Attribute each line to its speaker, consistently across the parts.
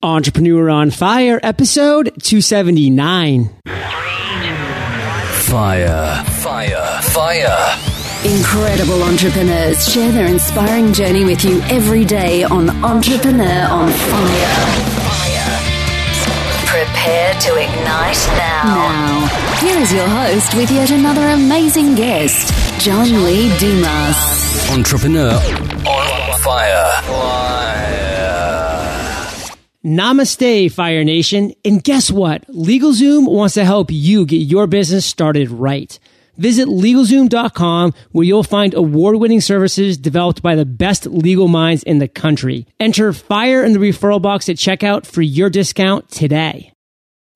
Speaker 1: Entrepreneur on Fire, episode 279.
Speaker 2: Fire, fire, fire.
Speaker 3: Incredible entrepreneurs share their inspiring journey with you every day on Entrepreneur on Fire. fire. Prepare to ignite now. Now, here is your host with yet another amazing guest, John Lee Dumas.
Speaker 2: Entrepreneur on fire.
Speaker 1: Namaste, Fire Nation. And guess what? LegalZoom wants to help you get your business started right. Visit LegalZoom.com where you'll find award-winning services developed by the best legal minds in the country. Enter FIRE in the referral box at checkout for your discount today.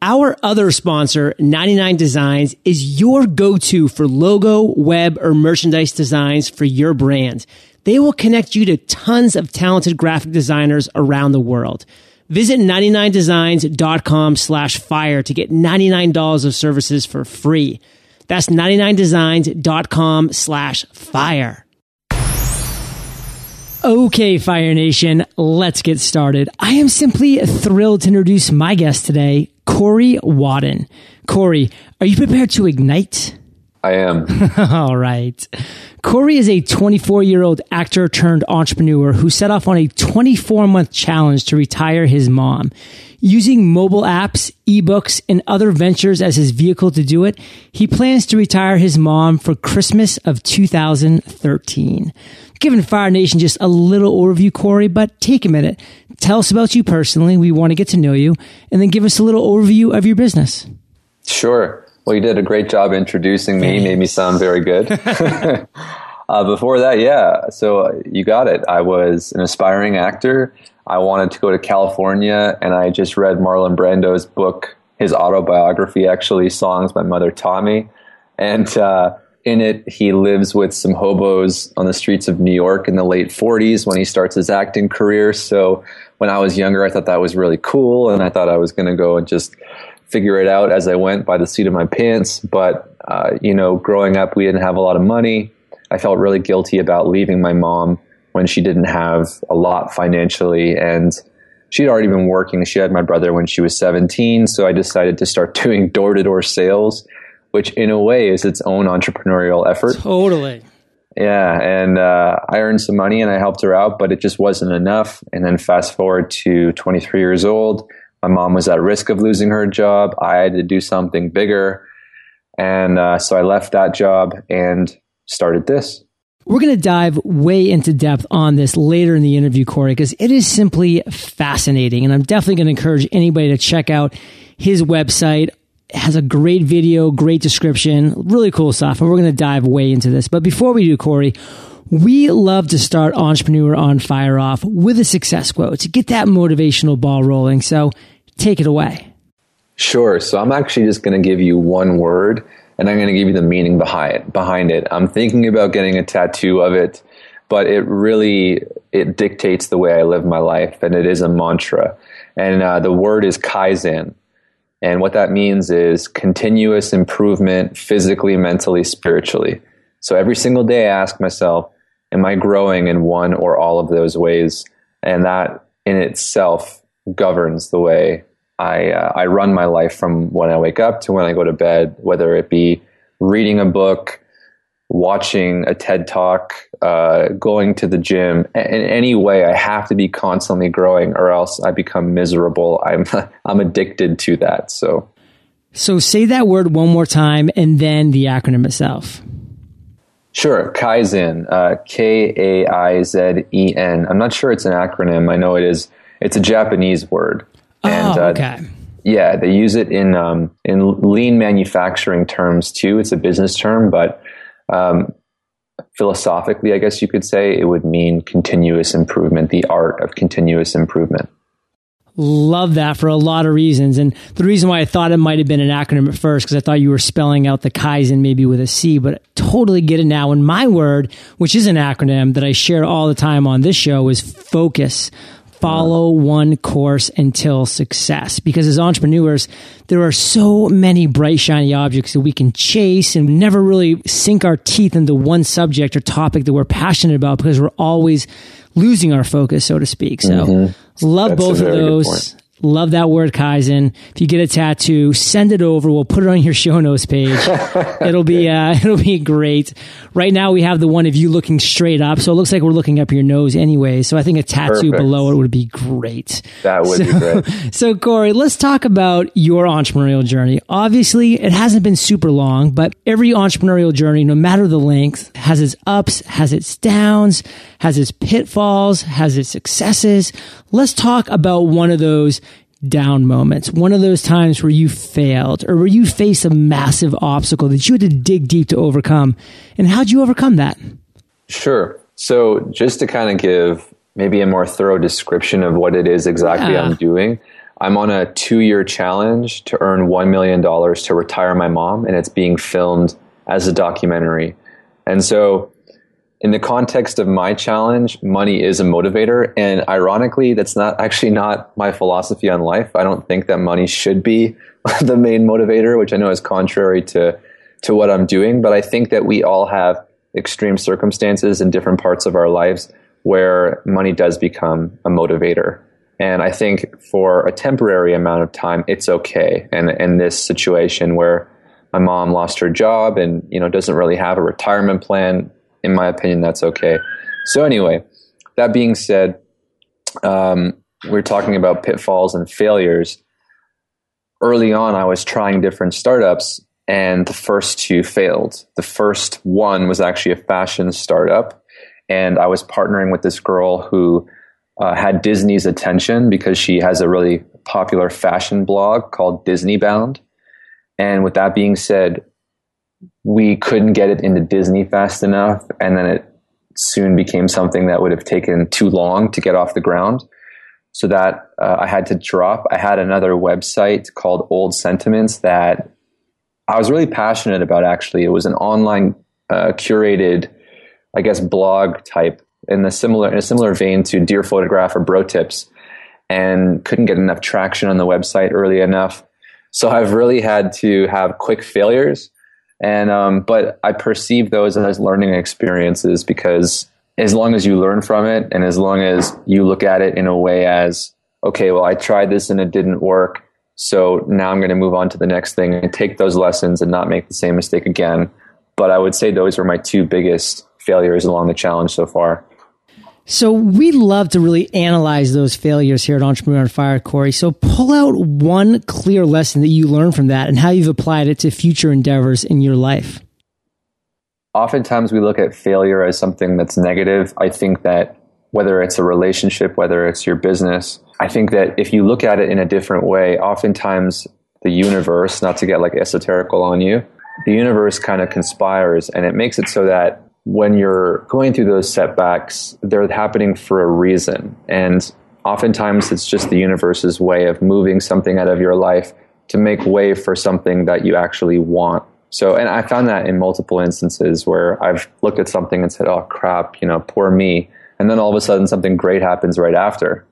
Speaker 1: Our other sponsor, 99 Designs, is your go-to for logo, web, or merchandise designs for your brand. They will connect you to tons of talented graphic designers around the world. Visit 99designs.com slash fire to get $99 of services for free. That's 99designs.com slash fire. Okay, Fire Nation, let's get started. I am simply thrilled to introduce my guest today, Corey Wadden. Corey, are you prepared to ignite?
Speaker 4: I am.
Speaker 1: All right. Corey is a 24 year old actor turned entrepreneur who set off on a 24 month challenge to retire his mom. Using mobile apps, ebooks, and other ventures as his vehicle to do it, he plans to retire his mom for Christmas of 2013. Giving Fire Nation just a little overview, Corey, but take a minute. Tell us about you personally. We want to get to know you, and then give us a little overview of your business.
Speaker 4: Sure. Well, you did a great job introducing me. Made me sound very good. uh, before that, yeah. So uh, you got it. I was an aspiring actor. I wanted to go to California, and I just read Marlon Brando's book, his autobiography, actually, Songs My Mother Taught Me. And uh, in it, he lives with some hobos on the streets of New York in the late 40s when he starts his acting career. So when I was younger, I thought that was really cool, and I thought I was going to go and just figure it out as I went by the seat of my pants. But, uh, you know, growing up, we didn't have a lot of money. I felt really guilty about leaving my mom when she didn't have a lot financially. And she'd already been working. She had my brother when she was 17. So I decided to start doing door to door sales, which in a way is its own entrepreneurial effort.
Speaker 1: Totally.
Speaker 4: Yeah, and uh, I earned some money and I helped her out, but it just wasn't enough. And then fast forward to 23 years old, my mom was at risk of losing her job. I had to do something bigger, and uh, so I left that job and started this.
Speaker 1: We're going to dive way into depth on this later in the interview, Corey, because it is simply fascinating. And I'm definitely going to encourage anybody to check out his website. It has a great video, great description, really cool stuff. And we're going to dive way into this. But before we do, Corey, we love to start Entrepreneur on Fire off with a success quote to get that motivational ball rolling. So take it away.
Speaker 4: Sure. So I'm actually just going to give you one word, and I'm going to give you the meaning behind it. Behind it, I'm thinking about getting a tattoo of it, but it really it dictates the way I live my life, and it is a mantra. And uh, the word is kaizen, and what that means is continuous improvement, physically, mentally, spiritually. So every single day, I ask myself, am I growing in one or all of those ways? And that in itself governs the way I, uh, I run my life from when I wake up to when I go to bed, whether it be reading a book, watching a TED talk, uh, going to the gym. In any way, I have to be constantly growing, or else I become miserable. I'm I'm addicted to that. So,
Speaker 1: So say that word one more time and then the acronym itself.
Speaker 4: sure, Kaizen, uh, K A I Z E N. I'm not sure it's an acronym. I know it is. It's a Japanese word. And,
Speaker 1: oh,
Speaker 4: uh,
Speaker 1: okay.
Speaker 4: Yeah, they use it in um, in lean manufacturing terms too. It's a business term, but um, philosophically, I guess you could say it would mean continuous improvement, the art of continuous improvement.
Speaker 1: Love that for a lot of reasons. And the reason why I thought it might have been an acronym at first, because I thought you were spelling out the Kaizen maybe with a C, but I totally get it now. And my word, which is an acronym that I share all the time on this show, is focus. Follow one course until success. Because as entrepreneurs, there are so many bright, shiny objects that we can chase and never really sink our teeth into one subject or topic that we're passionate about because we're always losing our focus, so to speak. So love
Speaker 4: That's
Speaker 1: both of those. Love that word Kaizen. If you get a tattoo, send it over. We'll put it on your show notes page. it'll be uh, it'll be great. Right now we have the one of you looking straight up, so it looks like we're looking up your nose anyway. So I think a tattoo
Speaker 4: Perfect.
Speaker 1: below it would be great.
Speaker 4: That would
Speaker 1: so,
Speaker 4: be great.
Speaker 1: So Corey, let's talk about your entrepreneurial journey. Obviously, it hasn't been super long, but every entrepreneurial journey, no matter the length, has its ups, has its downs, has its pitfalls, has its successes. Let's talk about one of those down moments, one of those times where you failed or where you faced a massive obstacle that you had to dig deep to overcome. And how'd you overcome that?
Speaker 4: Sure. So, just to kind of give maybe a more thorough description of what it is exactly
Speaker 1: Yeah.
Speaker 4: I'm doing, I'm on a two year challenge to earn $1 million to retire my mom, and it's being filmed as a documentary. And so, in the context of my challenge, money is a motivator. And ironically, that's not actually not my philosophy on life. I don't think that money should be the main motivator, which I know is contrary to, to what I'm doing. But I think that we all have extreme circumstances in different parts of our lives where money does become a motivator. And I think for a temporary amount of time, it's okay. And in this situation where my mom lost her job and you know doesn't really have a retirement plan, in my opinion, that's okay. So anyway, that being said, um, we're talking about pitfalls and failures. Early on, I was trying different startups, and the first two failed. The first one was actually a fashion startup, and I was partnering with this girl who uh, had Disney's attention because she has a really popular fashion blog called Disney Bound. And with that being said, we couldn't get it into Disney fast enough, and then it soon became something that would have taken too long to get off the ground. So that uh, I had to drop. I had another website called Old Sentiments that I was really passionate about. Actually, it was an online uh, curated, I guess, blog type in the similar in a similar vein to Dear Photograph or Bro Tips, and couldn't get enough traction on the website early enough. So I've really had to have quick failures and um, but I perceive those as learning experiences because as long as you learn from it, and as long as you look at it in a way as okay, well, I tried this and it didn't work, so now I'm going to move on to the next thing and take those lessons and not make the same mistake again. But I would say those were my two biggest failures along the challenge so far.
Speaker 1: So we love to really analyze those failures here at Entrepreneur on Fire, Corey. So pull out one clear lesson that you learned from that and how you've applied it to future endeavors in your life.
Speaker 4: Oftentimes we look at failure as something that's negative. I think that whether it's a relationship, whether it's your business, I think that if you look at it in a different way, oftentimes the universe, not to get like esoterical on you, the universe kind of conspires and it makes it so that when you're going through those setbacks, they're happening for a reason. And oftentimes it's just the universe's way of moving something out of your life to make way for something that you actually want. So, and I found that in multiple instances where I've looked at something and said, oh crap, you know, poor me. And then all of a sudden something great happens right after.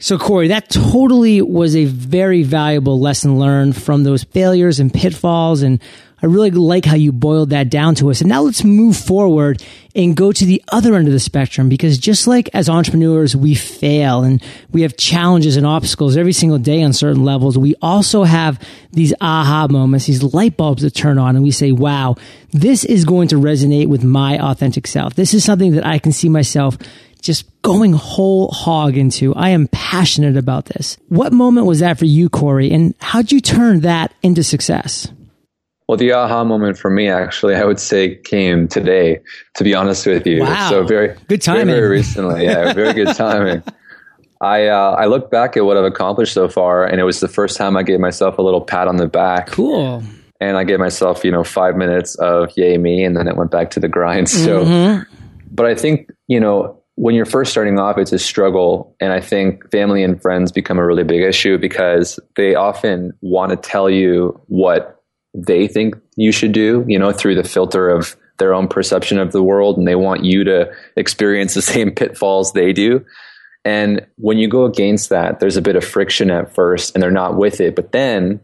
Speaker 1: So, Corey, that totally was a very valuable lesson learned from those failures and pitfalls. And I really like how you boiled that down to us. And now let's move forward and go to the other end of the spectrum because just like as entrepreneurs, we fail and we have challenges and obstacles every single day on certain levels. We also have these aha moments, these light bulbs that turn on and we say, wow, this is going to resonate with my authentic self. This is something that I can see myself just going whole hog into. I am passionate about this. What moment was that for you, Corey? And how'd you turn that into success?
Speaker 4: Well, the aha moment for me, actually, I would say came today, to be honest with you.
Speaker 1: Wow.
Speaker 4: So very
Speaker 1: Good timing.
Speaker 4: Very, very recently. Yeah, very good timing. I, uh, I look back at what I've accomplished so far, and it was the first time I gave myself a little pat on the back.
Speaker 1: Cool.
Speaker 4: And I gave myself, you know, five minutes of yay me, and then it went back to the grind. So, but I think, you know, when you're first starting off, it's a struggle. And I think family and friends become a really big issue because they often want to tell you what they think you should do, you know, through the filter of their own perception of the world. And they want you to experience the same pitfalls they do. And when you go against that, there's a bit of friction at first and they're not with it. But then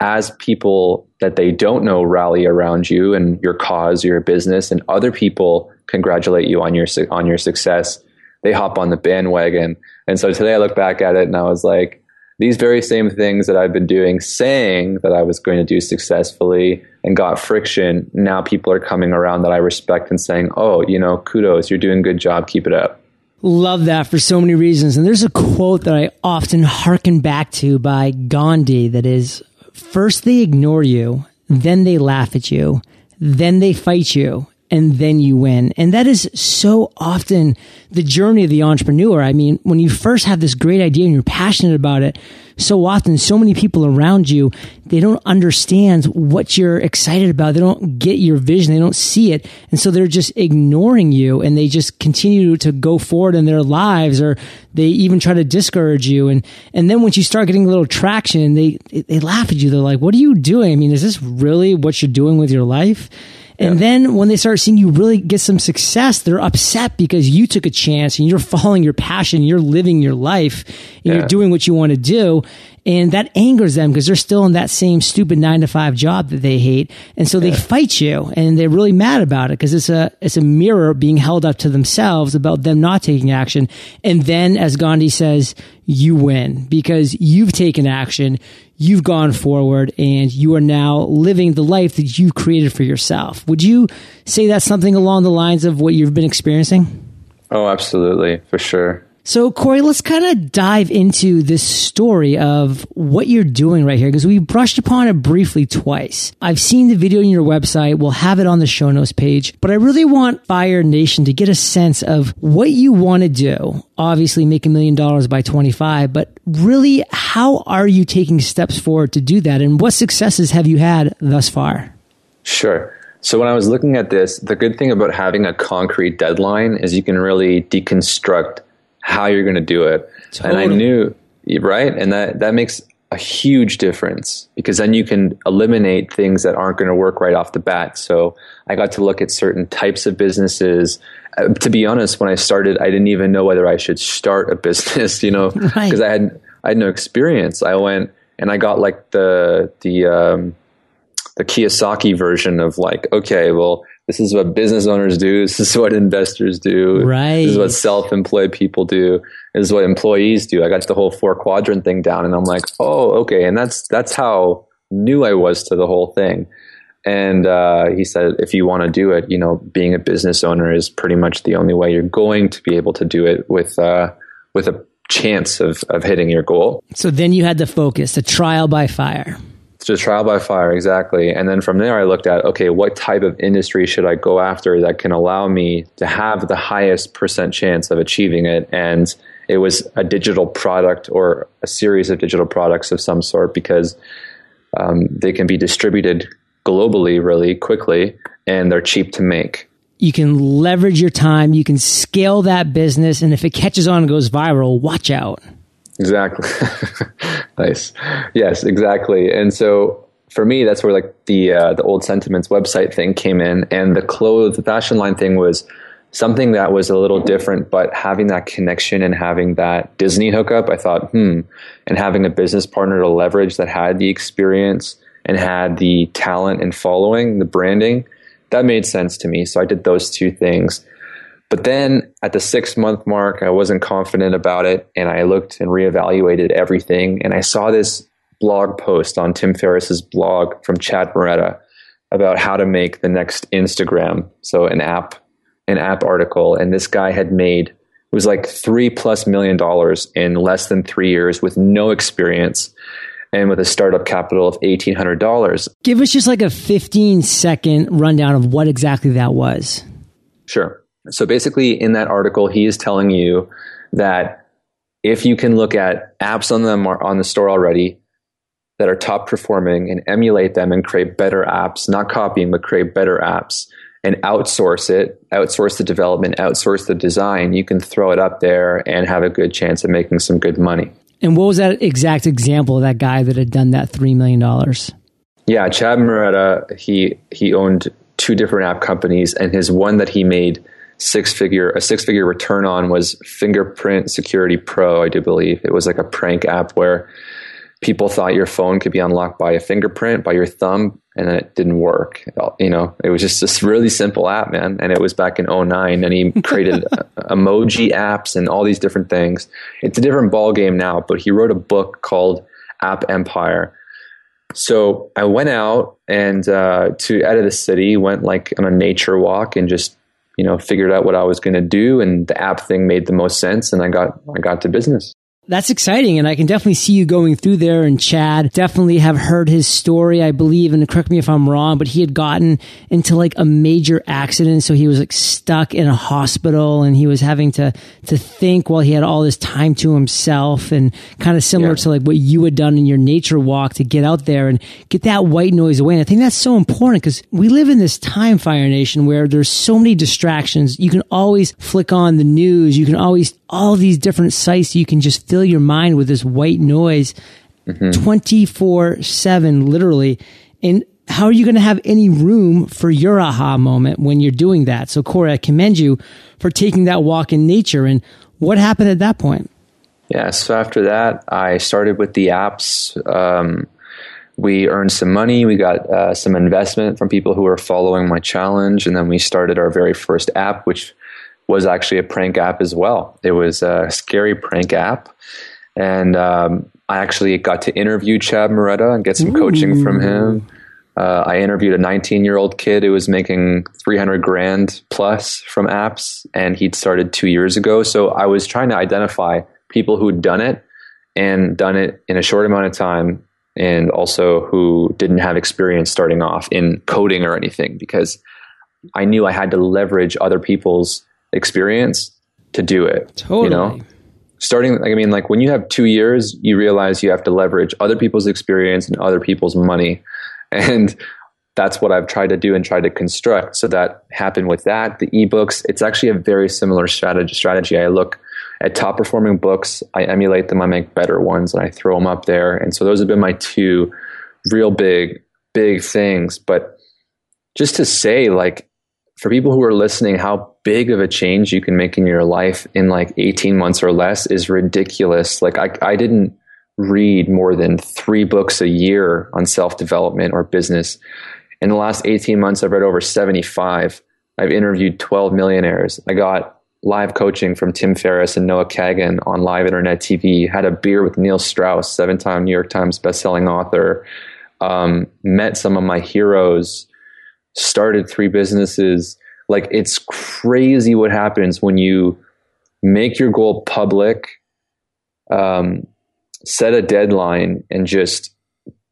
Speaker 4: as people that they don't know rally around you and your cause, your business, and other people congratulate you on your on your success, they hop on the bandwagon. And so today I look back at it and I was like, these very same things that I've been doing, saying that I was going to do successfully and got friction, now people are coming around that I respect and saying, oh, you know, kudos, you're doing a good job, keep it up.
Speaker 1: Love that for so many reasons. And there's a quote that I often hearken back to by Gandhi that is, first they ignore you, then they laugh at you, then they fight you, and then you win. And that is so often the journey of the entrepreneur. I mean, when you first have this great idea and you're passionate about it, so often so many people around you, they don't understand what you're excited about. They don't get your vision. They don't see it. And so they're just ignoring you and they just continue to go forward in their lives or they even try to discourage you. And, and then once you start getting a little traction, they, they laugh at you. They're like, what are you doing? I mean, is this really what you're doing with your life? And yeah. then when they start seeing you really get some success, they're upset because you took a chance and you're following your passion, you're living your life, and yeah. you're doing what you want to do. And that angers them because they're still in that same stupid nine to five job that they hate. And so yeah. they fight you and they're really mad about it because it's a, it's a mirror being held up to themselves about them not taking action. And then, as Gandhi says, you win because you've taken action you've gone forward and you are now living the life that you've created for yourself. Would you say that's something along the lines of what you've been experiencing?
Speaker 4: Oh, absolutely, for sure.
Speaker 1: So, Corey, let's kind of dive into this story of what you're doing right here because we brushed upon it briefly twice. I've seen the video on your website. We'll have it on the show notes page, but I really want Fire Nation to get a sense of what you want to do. Obviously, make a million dollars by 25, but really, how are you taking steps forward to do that? And what successes have you had thus far?
Speaker 4: Sure. So when I was looking at this, the good thing about having a concrete deadline is you can really deconstruct how you're going to do it. Totally. And I knew, right? And that, that makes a huge difference because then you can eliminate things that aren't going to work right off the bat. So I got to look at certain types of businesses. Uh, to be honest, when I started, I didn't even know whether I should start a business, you know, because right. I had, I had no experience. I went and I got like the, the, um, the Kiyosaki version of like, okay, well, this is what business owners do. This is what investors do.
Speaker 1: Right.
Speaker 4: This is what self-employed people do. This is what employees do. I got the whole four quadrant thing down and I'm like, oh, okay. And that's, that's how new I was to the whole thing. And uh, he said, if you want to do it, you know, being a business owner is pretty much the only way you're going to be able to do it with, uh, with a chance of, of hitting your goal.
Speaker 1: So then you had the focus, the trial by fire
Speaker 4: just trial by fire exactly. And then from there i looked at okay what type of industry should i go after that can allow me to have the highest percent chance of achieving it? And it was a digital product or a series of digital products of some sort because um, they can be distributed globally really quickly and they're cheap to make.
Speaker 1: You can leverage your time you can scale that business and if it catches on and goes viral watch out
Speaker 4: Exactly. nice. Yes, exactly. And so for me, that's where like the uh, the old sentiments website thing came in, and the clothes, the fashion line thing was something that was a little different. But having that connection and having that Disney hookup, I thought, hmm, and having a business partner to leverage that had the experience and had the talent and following, the branding, that made sense to me. So I did those two things. But then at the six month mark, I wasn't confident about it. And I looked and reevaluated everything. And I saw this blog post on Tim Ferriss's blog from Chad Mureta about how to make the next Instagram. So an app, an app article. And this guy had made, it was like three plus million dollars in less than three years with no experience and with a startup capital of $1,800.
Speaker 1: Give us just like a 15 second rundown of what exactly that was.
Speaker 4: Sure. So basically, in that article, he is telling you that if you can look at apps on them on the store already that are top performing and emulate them and create better apps, not copying, but create better apps and outsource it, outsource the development, outsource the design, you can throw it up there and have a good chance of making some good money.
Speaker 1: And what was that exact example of that guy that had done that $3 million?
Speaker 4: Yeah, Chad Mureta, he, he owned two different app companies, and his one that he made six figure a six figure return on was Fingerprint Security Pro. I do believe it was like a prank app where people thought your phone could be unlocked by a fingerprint, by your thumb, and then it didn't work. You know, it was just this really simple app, man. And it was back in 09 and he created emoji apps and all these different things. It's a different ball game now, but he wrote a book called App Empire. So I went out and uh, to out of the city, went like on a nature walk and just you know figured out what I was going to do, and the app thing made the most sense, and I got I got to business.
Speaker 1: That's exciting. And I can definitely see you going through there. And Chad definitely have heard his story, I believe. And correct me if I'm wrong, but he had gotten into like a major accident. So he was like stuck in a hospital and he was having to, to think while he had all this time to himself and kind of similar yeah. to like what you had done in your nature walk to get out there and get that white noise away. And I think that's so important because we live in this time, Fire Nation, where there's so many distractions. You can always flick on the news. You can always all these different sites you can just fill your mind with this white noise mm-hmm. 24 7 literally. And how are you going to have any room for your aha moment when you're doing that? So corey i commend you for taking that walk in nature. And what happened at that point?
Speaker 4: Yeah so after that i started with the apps. Um, we earned some money. We got uh, some investment from people who were following my challenge. And then we started our very first app which was actually a prank app as well. It was a scary prank app. And um, I actually got to interview Chad Mureta and get some Ooh. coaching from him. Uh, I interviewed a 19 year old kid who was making 300 grand plus from apps, and he'd started two years ago. So I was trying to identify people who'd done it and done it in a short amount of time, and also who didn't have experience starting off in coding or anything, because I knew I had to leverage other people's experience to do it.
Speaker 1: Totally.
Speaker 4: You know? Starting, like, I mean, like when you have two years, you realize you have to leverage other people's experience and other people's money. And that's what I've tried to do and tried to construct. So that happened with that. The ebooks, it's actually a very similar strategy. Strategy. I look at top performing books, I emulate them, I make better ones, and I throw them up there. And so those have been my two real big, big things. But just to say, like, for people who are listening, how big of a change you can make in your life in like 18 months or less is ridiculous. Like I, I didn't read more than three books a year on self development or business. In the last 18 months, I've read over 75. I've interviewed 12 millionaires. I got live coaching from Tim Ferriss and Noah Kagan on live internet TV. Had a beer with Neil Strauss, seven time New York Times bestselling author. Um, met some of my heroes started three businesses. Like it's crazy what happens when you make your goal public, um, set a deadline, and just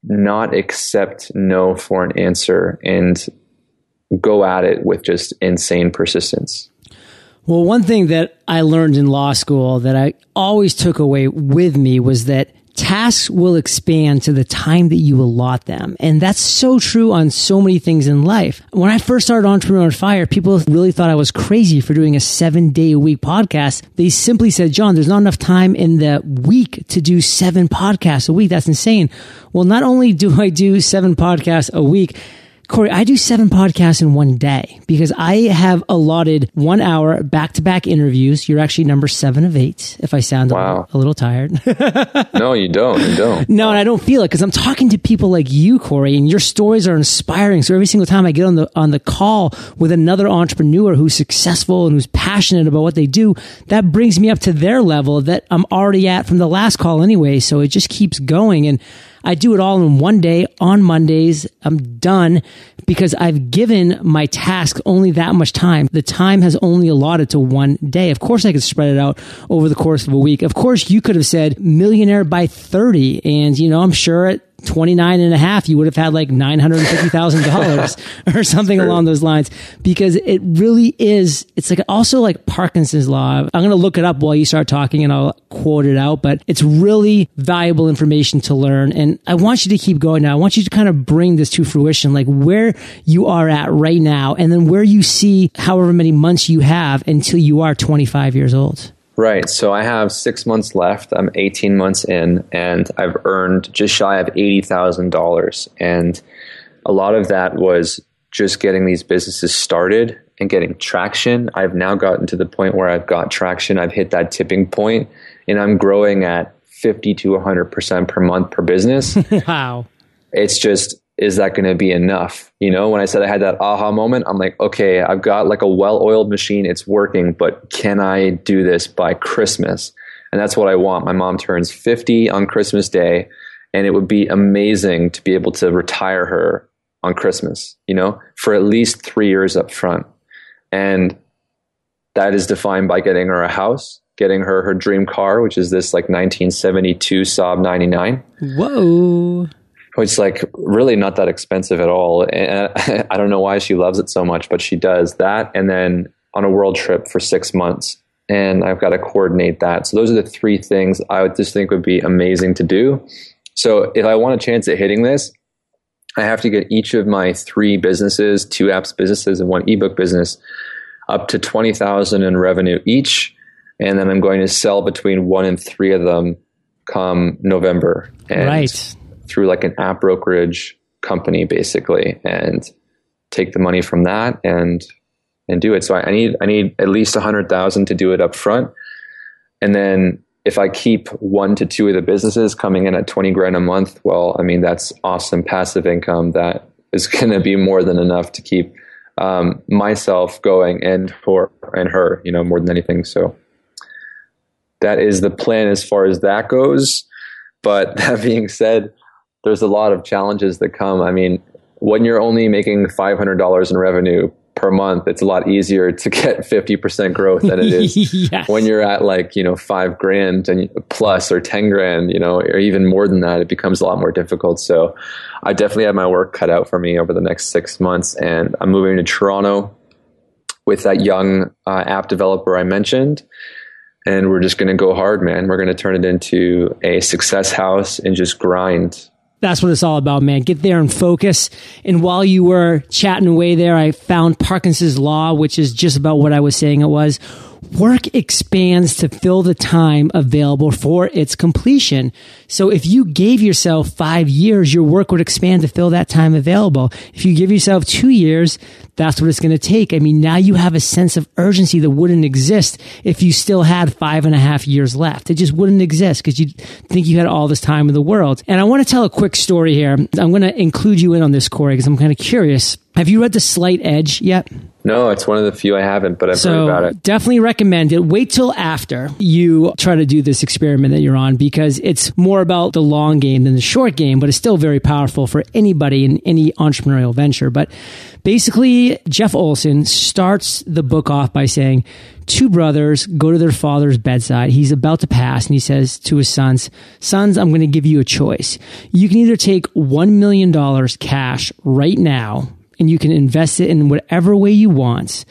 Speaker 4: not accept no for an answer and go at it with just insane persistence.
Speaker 1: Well, one thing that I learned in law school that I always took away with me was that tasks will expand to the time that you allot them. And that's so true on so many things in life. When I first started Entrepreneur on Fire, people really thought I was crazy for doing a seven day a week podcast. They simply said, John, there's not enough time in the week to do seven podcasts a week. That's insane. Well, not only do I do seven podcasts a week, Corey, I do seven podcasts in one day because I have allotted one hour back to back interviews. You're actually number seven of eight, if I sound wow. a, little tired.
Speaker 4: no, you don't. You don't.
Speaker 1: No, and I don't feel it because I'm talking to people like you, Corey, and your stories are inspiring. So every single time I get on the on the call with another entrepreneur who's successful and who's passionate about what they do, that brings me up to their level that I'm already at from the last call anyway. So it just keeps going. And I do it all in one day on Mondays. I'm done because I've given my task only that much time. The time has only allotted to one day. Of course, I could spread it out over the course of a week. Of course, you could have said millionaire by 30. And, you know, I'm sure 29 and a half, you would have had like $950,000 or something along those lines because it really is, it's like also like Parkinson's law. I'm going to look it up while you start talking and I'll quote it out, but it's really valuable information to learn. And I want you to keep going now. I want you to kind of bring this to fruition, like where you are at right now and then where you see however many months you have until you are 25 years old.
Speaker 4: Right. So I have six months left. I'm 18 months in, and I've earned just shy of $80,000. And a lot of that was just getting these businesses started and getting traction. I've now gotten to the point where I've got traction. I've hit that tipping point, and I'm growing at 50 to 100% per month per business.
Speaker 1: wow.
Speaker 4: It's just, is that going to be enough? You know, when I said I had that aha moment, I'm like, okay, I've got like a well oiled machine. It's working, but can I do this by Christmas? And that's what I want. My mom turns 50 on Christmas Day, and it would be amazing to be able to retire her on Christmas, you know, for at least three years up front. And that is defined by getting her a house, getting her her dream car, which is this like 1972 Saab 99.
Speaker 1: Whoa.
Speaker 4: Is like really not that expensive at all. And I don't know why she loves it so much, but she does that. And then on a world trip for six months. And I've got to coordinate that. So those are the three things I would just think would be amazing to do. So if I want a chance at hitting this, I have to get each of my three businesses, two apps businesses and one ebook business up to 20,000 in revenue each. And then I'm going to sell between one and three of them come November. And
Speaker 1: right.
Speaker 4: Through like an app brokerage company, basically, and take the money from that and and do it. So I, I need I need at least a hundred thousand to do it up front. And then if I keep one to two of the businesses coming in at 20 grand a month, well, I mean, that's awesome passive income that is going to be more than enough to keep um, myself going and for and her, you know, more than anything. So that is the plan as far as that goes. But that being said, there's a lot of challenges that come. I mean, when you're only making $500 in revenue per month, it's a lot easier to get 50% growth than it is
Speaker 1: yes.
Speaker 4: when you're at like, you know, five grand and plus or 10 grand, you know, or even more than that, it becomes a lot more difficult. So I definitely have my work cut out for me over the next six months and I'm moving to Toronto with that young uh, app developer I mentioned. And we're just going to go hard, man. We're going to turn it into a success house and just grind
Speaker 1: that's what it's all about, man. Get there and focus. And while you were chatting away there, I found Parkinson's Law, which is just about what I was saying it was. Work expands to fill the time available for its completion. So if you gave yourself five years, your work would expand to fill that time available. If you give yourself two years, that's what it's going to take. I mean, now you have a sense of urgency that wouldn't exist if you still had five and a half years left. It just wouldn't exist because you think you had all this time in the world. And I want to tell a quick story here. I'm going to include you in on this, Corey, because I'm kind of curious. Have you read The Slight Edge yet?
Speaker 4: No, it's one of the few I haven't, but I've
Speaker 1: so
Speaker 4: heard about it.
Speaker 1: Definitely recommend it. Wait till after you try to do this experiment that you're on because it's more about the long game than the short game, but it's still very powerful for anybody in any entrepreneurial venture. But basically, Jeff Olson starts the book off by saying, Two brothers go to their father's bedside. He's about to pass and he says to his sons, Sons, I'm going to give you a choice. You can either take $1 million cash right now and you can invest it in whatever way you want,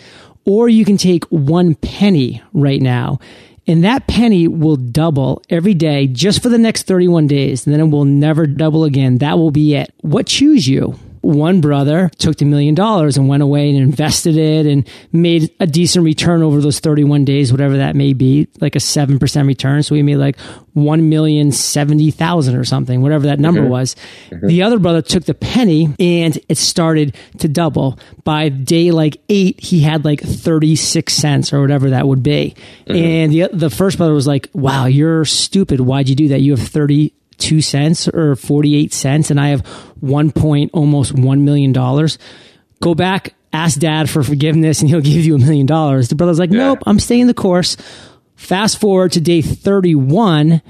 Speaker 1: or you can take one penny right now and that penny will double every day just for the next 31 days. And then it will never double again. That will be it. What choose you? One brother took the million dollars and went away and invested it and made a decent return over those 31 days, whatever that may be, like a 7% return. So he made like 1,070,000 or something, whatever that number mm-hmm. was. Mm-hmm. The other brother took the penny and it started to double. By day like eight, he had like 36 cents or whatever that would be. Mm-hmm. And the, the first brother was like, wow, you're stupid. Why'd you do that? You have 30 two cents or 48 cents and I have one point almost $1 million. Go back, ask dad for forgiveness and he'll give you a million dollars. The brother's like, nope, I'm staying the course. Fast forward to day 31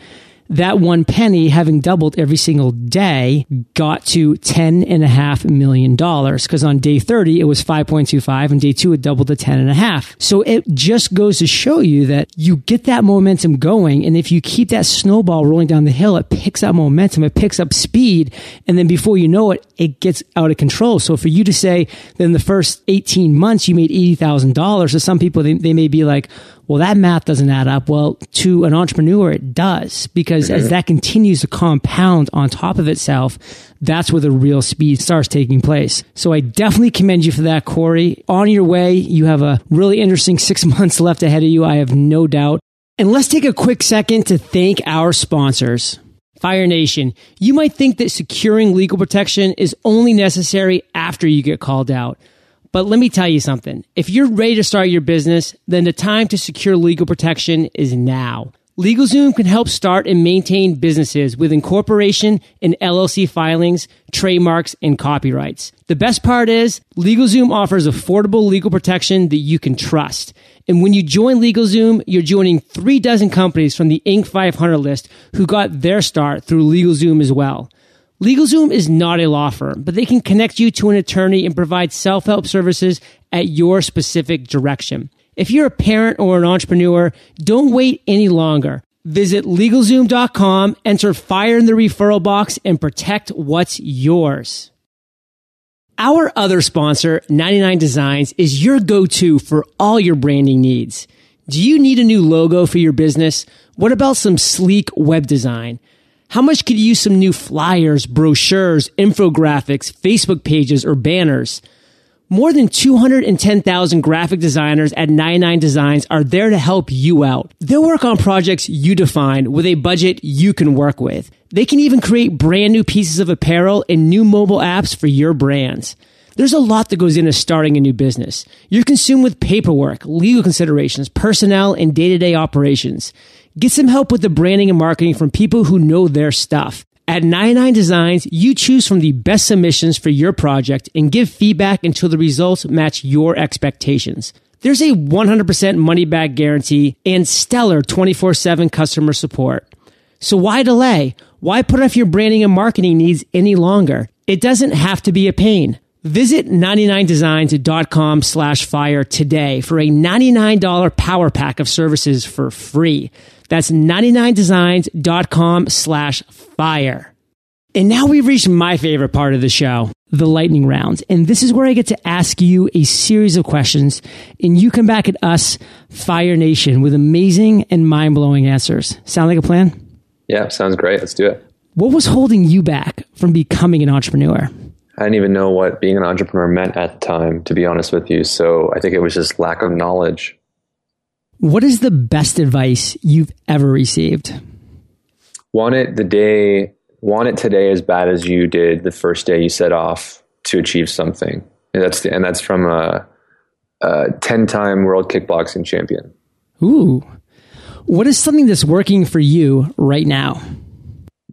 Speaker 1: that one penny having doubled every single day got to ten and a half million dollars because on day 30 it was 5.25 and day two it doubled to ten and a half. So it just goes to show you that you get that momentum going. And if you keep that snowball rolling down the hill, it picks up momentum, it picks up speed. And then before you know it, it gets out of control. So for you to say that in the first 18 months you made $80,000 to some people, they, they may be like, well, that math doesn't add up. Well, to an entrepreneur, it does because mm-hmm. as that continues to compound on top of itself, that's where the real speed starts taking place. So I definitely commend you for that, Corey. On your way, you have a really interesting six months left ahead of you. I have no doubt. And let's take a quick second to thank our sponsors. Fire Nation, you might think that securing legal protection is only necessary after you get called out. But let me tell you something. If you're ready to start your business, then the time to secure legal protection is now. LegalZoom can help start and maintain businesses with incorporation and LLC filings, trademarks, and copyrights. The best part is LegalZoom offers affordable legal protection that you can trust. And when you join LegalZoom, you're joining three dozen companies from the Inc. 500 list who got their start through LegalZoom as well. LegalZoom is not a law firm, but they can connect you to an attorney and provide self-help services at your specific direction. If you're a parent or an entrepreneur, don't wait any longer. Visit LegalZoom.com, enter FIRE in the referral box, and protect what's yours. Our other sponsor, 99 Designs, is your go-to for all your branding needs. Do you need a new logo for your business? What about some sleek web design? How much could you use some new flyers, brochures, infographics, Facebook pages, or banners? More than 210,000 graphic designers at 99 Designs are there to help you out. They'll work on projects you define with a budget you can work with. They can even create brand new pieces of apparel and new mobile apps for your brands. There's a lot that goes into starting a new business. You're consumed with paperwork, legal considerations, personnel, and day to day operations. Get some help with the branding and marketing from people who know their stuff. At 99 Designs, you choose from the best submissions for your project and give feedback until the results match your expectations. There's a 100% money back guarantee and stellar 24 7 customer support. So why delay? Why put off your branding and marketing needs any longer? It doesn't have to be a pain. Visit 99designs.com slash fire today for a $99 power pack of services for free. That's 99designs.com slash fire. And now we've reached my favorite part of the show, the lightning round. And this is where I get to ask you a series of questions and you come back at us, Fire Nation, with amazing and mind blowing answers. Sound like a plan?
Speaker 4: Yeah, sounds great. Let's do it.
Speaker 1: What was holding you back from becoming an entrepreneur?
Speaker 4: I didn't even know what being an entrepreneur meant at the time, to be honest with you. So I think it was just lack of knowledge.
Speaker 1: What is the best advice you've ever received?
Speaker 4: Want it the day, want it today as bad as you did the first day you set off to achieve something. And that's the, and that's from a, a ten-time world kickboxing champion.
Speaker 1: Ooh, what is something that's working for you right now?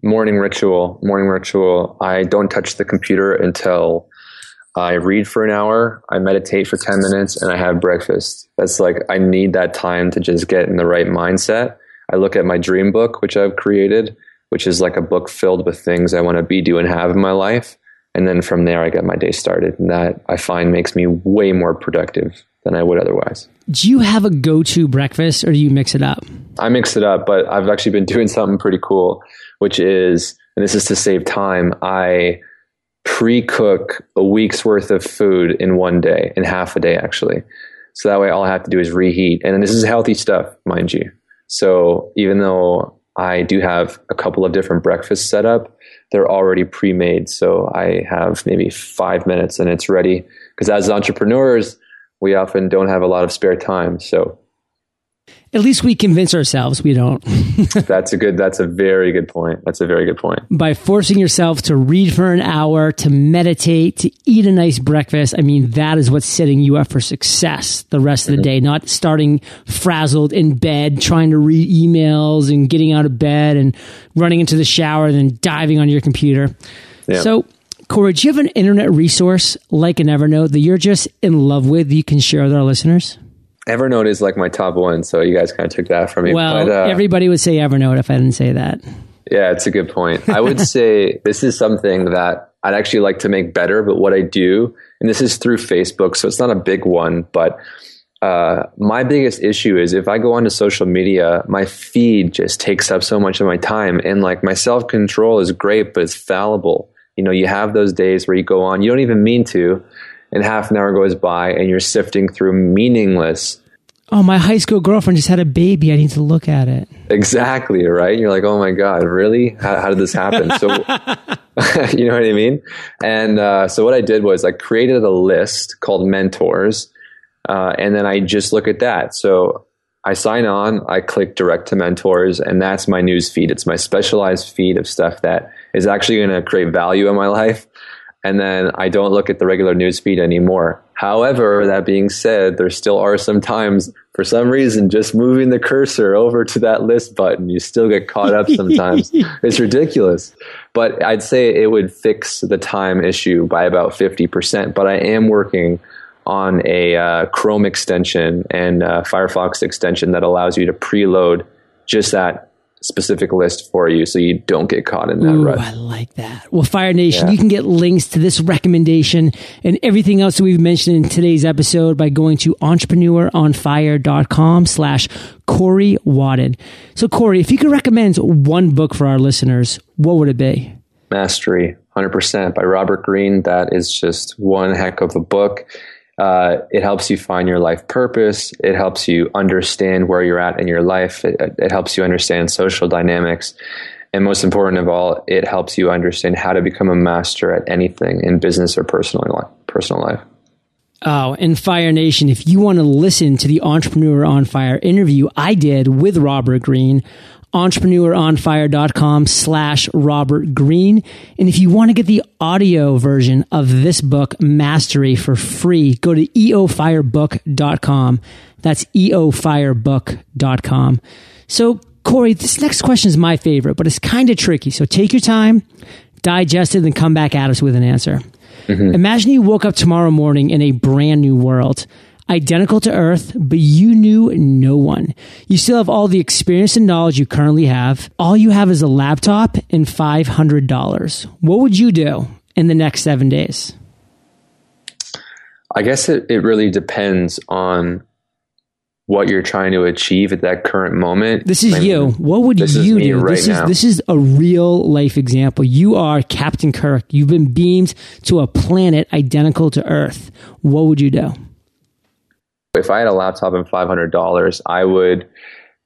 Speaker 4: Morning ritual. Morning ritual. I don't touch the computer until I read for an hour, I meditate for 10 minutes, and I have breakfast. That's like, I need that time to just get in the right mindset. I look at my dream book, which I've created, which is like a book filled with things I want to be, do, and have in my life. And then from there, I get my day started. And that I find makes me way more productive than I would otherwise.
Speaker 1: Do you have a go to breakfast or do you mix it up?
Speaker 4: I mix it up, but I've actually been doing something pretty cool, which is, and this is to save time, I pre cook a week's worth of food in one day, in half a day, actually. So that way, all I have to do is reheat. And this is healthy stuff, mind you. So even though I do have a couple of different breakfasts set up, they're already pre made. So I have maybe five minutes and it's ready. Because as entrepreneurs, we often don't have a lot of spare time. So
Speaker 1: at least we convince ourselves we don't.
Speaker 4: that's a good, that's a very good point. That's a very good point.
Speaker 1: By forcing yourself to read for an hour, to meditate, to eat a nice breakfast, I mean, that is what's setting you up for success the rest of the mm-hmm. day, not starting frazzled in bed, trying to read emails and getting out of bed and running into the shower, and then diving on your computer. Yeah. So, Corey, do you have an internet resource like an Evernote that you're just in love with that you can share with our listeners?
Speaker 4: Evernote is like my top one, so you guys kind of took that from me.
Speaker 1: Well, but, uh, everybody would say Evernote if I didn't say that.
Speaker 4: Yeah, it's a good point. I would say this is something that I'd actually like to make better, but what I do, and this is through Facebook, so it's not a big one, but uh, my biggest issue is if I go onto social media, my feed just takes up so much of my time, and like my self control is great, but it's fallible. You know, you have those days where you go on, you don't even mean to, and half an hour goes by and you're sifting through meaningless
Speaker 1: oh my high school girlfriend just had a baby. I need to look at it.
Speaker 4: Exactly right? You're like oh my god really? How, how did this happen? So you know what i mean? And uh, so what i did was i created a list called mentors uh, and then i just look at that. So i sign on i click direct to mentors and that's my news feed. It's my specialized feed of stuff that is actually going to create value in my life and then I don't look at the regular news feed anymore. However, that being said, there still are some times for some reason, just moving the cursor over to that list button, you still get caught up sometimes. it's ridiculous. But I'd say it would fix the time issue by about 50%. But I am working on a uh, Chrome extension and Firefox extension that allows you to preload just that specific list for you so you don't get caught in that
Speaker 1: Ooh,
Speaker 4: rut.
Speaker 1: I like that. Well, Fire Nation,
Speaker 4: Yeah.
Speaker 1: you can get links to this recommendation and everything else that we've mentioned in today's episode by going to entrepreneuronfire.com slash Corey Wadden. So Corey, if you could recommend one book for our listeners, what would it be?
Speaker 4: Mastery, 100% by Robert Greene. That is just one heck of a book. Uh, it helps you find your life purpose. It helps you understand where you're at in your life. It, it helps you understand social dynamics. And most important of all, it helps you understand how to become a master at anything in business or personal life. Personal life.
Speaker 1: Oh, and Fire Nation, if you want to listen to the Entrepreneur on Fire interview I did with Robert Greene, entrepreneuronfire.com slash Robert Greene. And if you want to get the audio version of this book, Mastery, for free, go to eofirebook.com. That's eofirebook.com. So, Corey, this next question is my favorite, but it's kind of tricky. So take your time, digest it, and come back at us with an answer. Mm-hmm. Imagine you woke up tomorrow morning in a brand new world, identical to Earth, but you knew no one. You still have all the experience and knowledge you currently have. All you have is a laptop and $500. What would you do in the next seven days?
Speaker 4: I guess it, it really depends on what you're trying to achieve at that current moment.
Speaker 1: This is
Speaker 4: I mean,
Speaker 1: you. What would you do?
Speaker 4: right
Speaker 1: this is
Speaker 4: now.
Speaker 1: this is a real life example. You are Captain Kirk. You've been beamed to a planet identical to Earth. What would you do?
Speaker 4: If I had a laptop and five hundred dollars, I would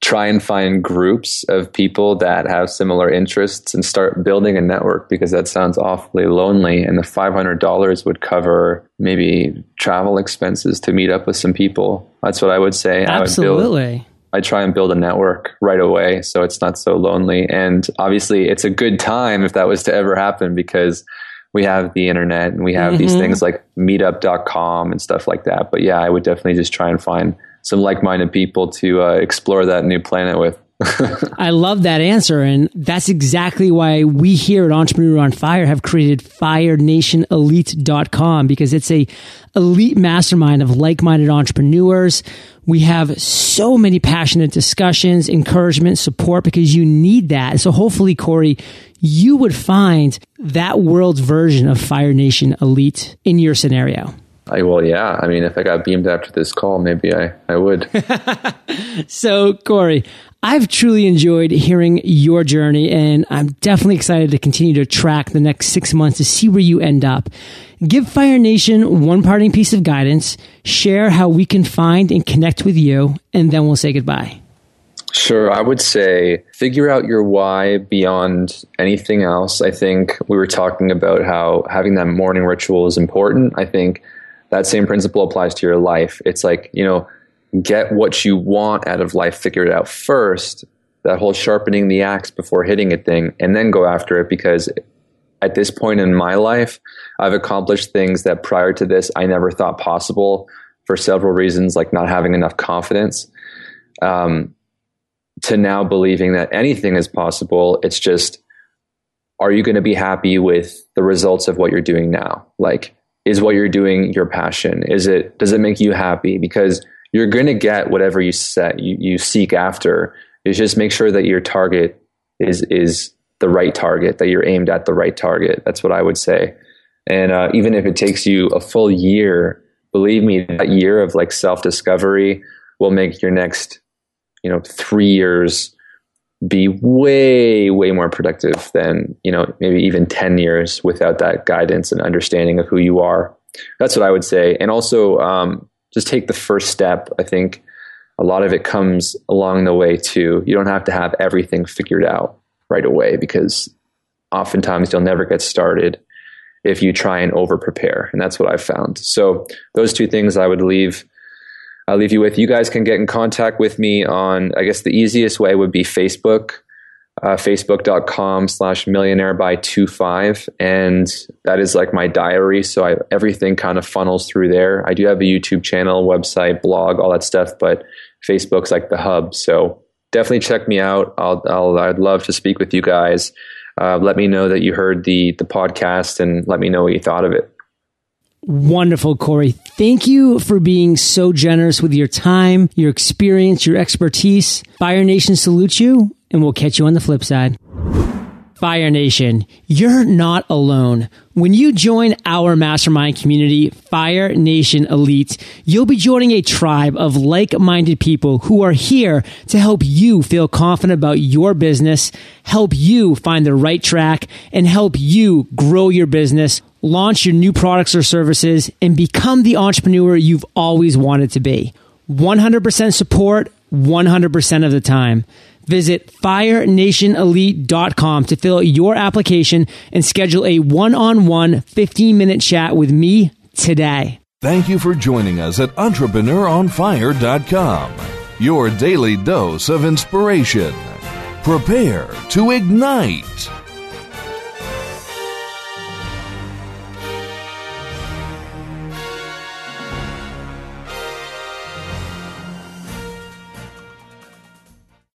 Speaker 4: try and find groups of people that have similar interests and start building a network because that sounds awfully lonely. And the five hundred dollars would cover maybe travel expenses to meet up with some people. That's what I would say. I would build,
Speaker 1: Absolutely.
Speaker 4: I try and build a network right away so it's not so lonely. And obviously, it's a good time if that was to ever happen because we have the internet and we have these
Speaker 1: Mhm.
Speaker 4: things like meetup.com and stuff like that. But yeah, I would definitely just try and find some like minded people to uh, explore that new planet with.
Speaker 1: I love that answer. And that's exactly why we here at Entrepreneur on Fire have created FireNationElite.com because it's a elite mastermind of like-minded entrepreneurs. We have so many passionate discussions, encouragement, support because you need that. So hopefully, Corey, you would find that world's version of Fire Nation Elite in your scenario.
Speaker 4: I, well, yeah. I mean, if I got beamed after this call, maybe I, I would.
Speaker 1: So, Corey, I've truly enjoyed hearing your journey, and I'm definitely excited to continue to track the next six months to see where you end up. Give Fire Nation one parting piece of guidance, share how we can find and connect with you, and then we'll say goodbye.
Speaker 4: Sure. I would say figure out your why beyond anything else. I think we were talking about how having that morning ritual is important. I think that same principle applies to your life. It's like, you know, get what you want out of life, figure it out first. That whole sharpening the axe before hitting it thing, and then go after it because at this point in my life, I've accomplished things that prior to this I never thought possible for several reasons, like not having enough confidence. Um, to now believing that anything is possible. It's just, are you going to be happy with the results of what you're doing now? Like, is what you're doing your passion? Is it, does it make you happy? Because you're going to get whatever you set, you, you seek after. Is just make sure that your target is, is the right target, that you're aimed at the right target. That's what I would say. And uh, even if it takes you a full year, believe me, that year of like self discovery will make your next you know three years be way way more productive than you know maybe even 10 years without that guidance and understanding of who you are. That's what i would say. And also um, just take the first step. I think a lot of it comes along the way too. You don't have to have everything figured out right away because oftentimes you'll never get started if you try and over prepare and that's what i've found. So those two things i would leave I'll leave you with. You guys can get in contact with me on, I guess the easiest way would be Facebook, uh, facebook.com slash millionaire by two five. And that is like my diary. So I, everything kind of funnels through there. I do have a YouTube channel, website, blog, all that stuff, but Facebook's like the hub. So definitely check me out. I'll, I'll I'd love to speak with you guys. Uh, let me know that you heard the the podcast and let me know what you thought of it.
Speaker 1: Wonderful, Corey. Thank you for being so generous with your time, your experience, your expertise. Fire Nation salutes you, and we'll catch you on the flip side. Fire Nation, you're not alone. When you join our mastermind community, Fire Nation Elite, you'll be joining a tribe of like-minded people who are here to help you feel confident about your business, help you find the right track, and help you grow your business, launch your new products or services, and become the entrepreneur you've always wanted to be. 100% support, 100% of the time. Visit firenationelite.com to fill out your application and schedule a one on one 15 minute chat with me today.
Speaker 5: Thank you for joining us at EntrepreneuronFire.com, your daily dose of inspiration. Prepare to ignite.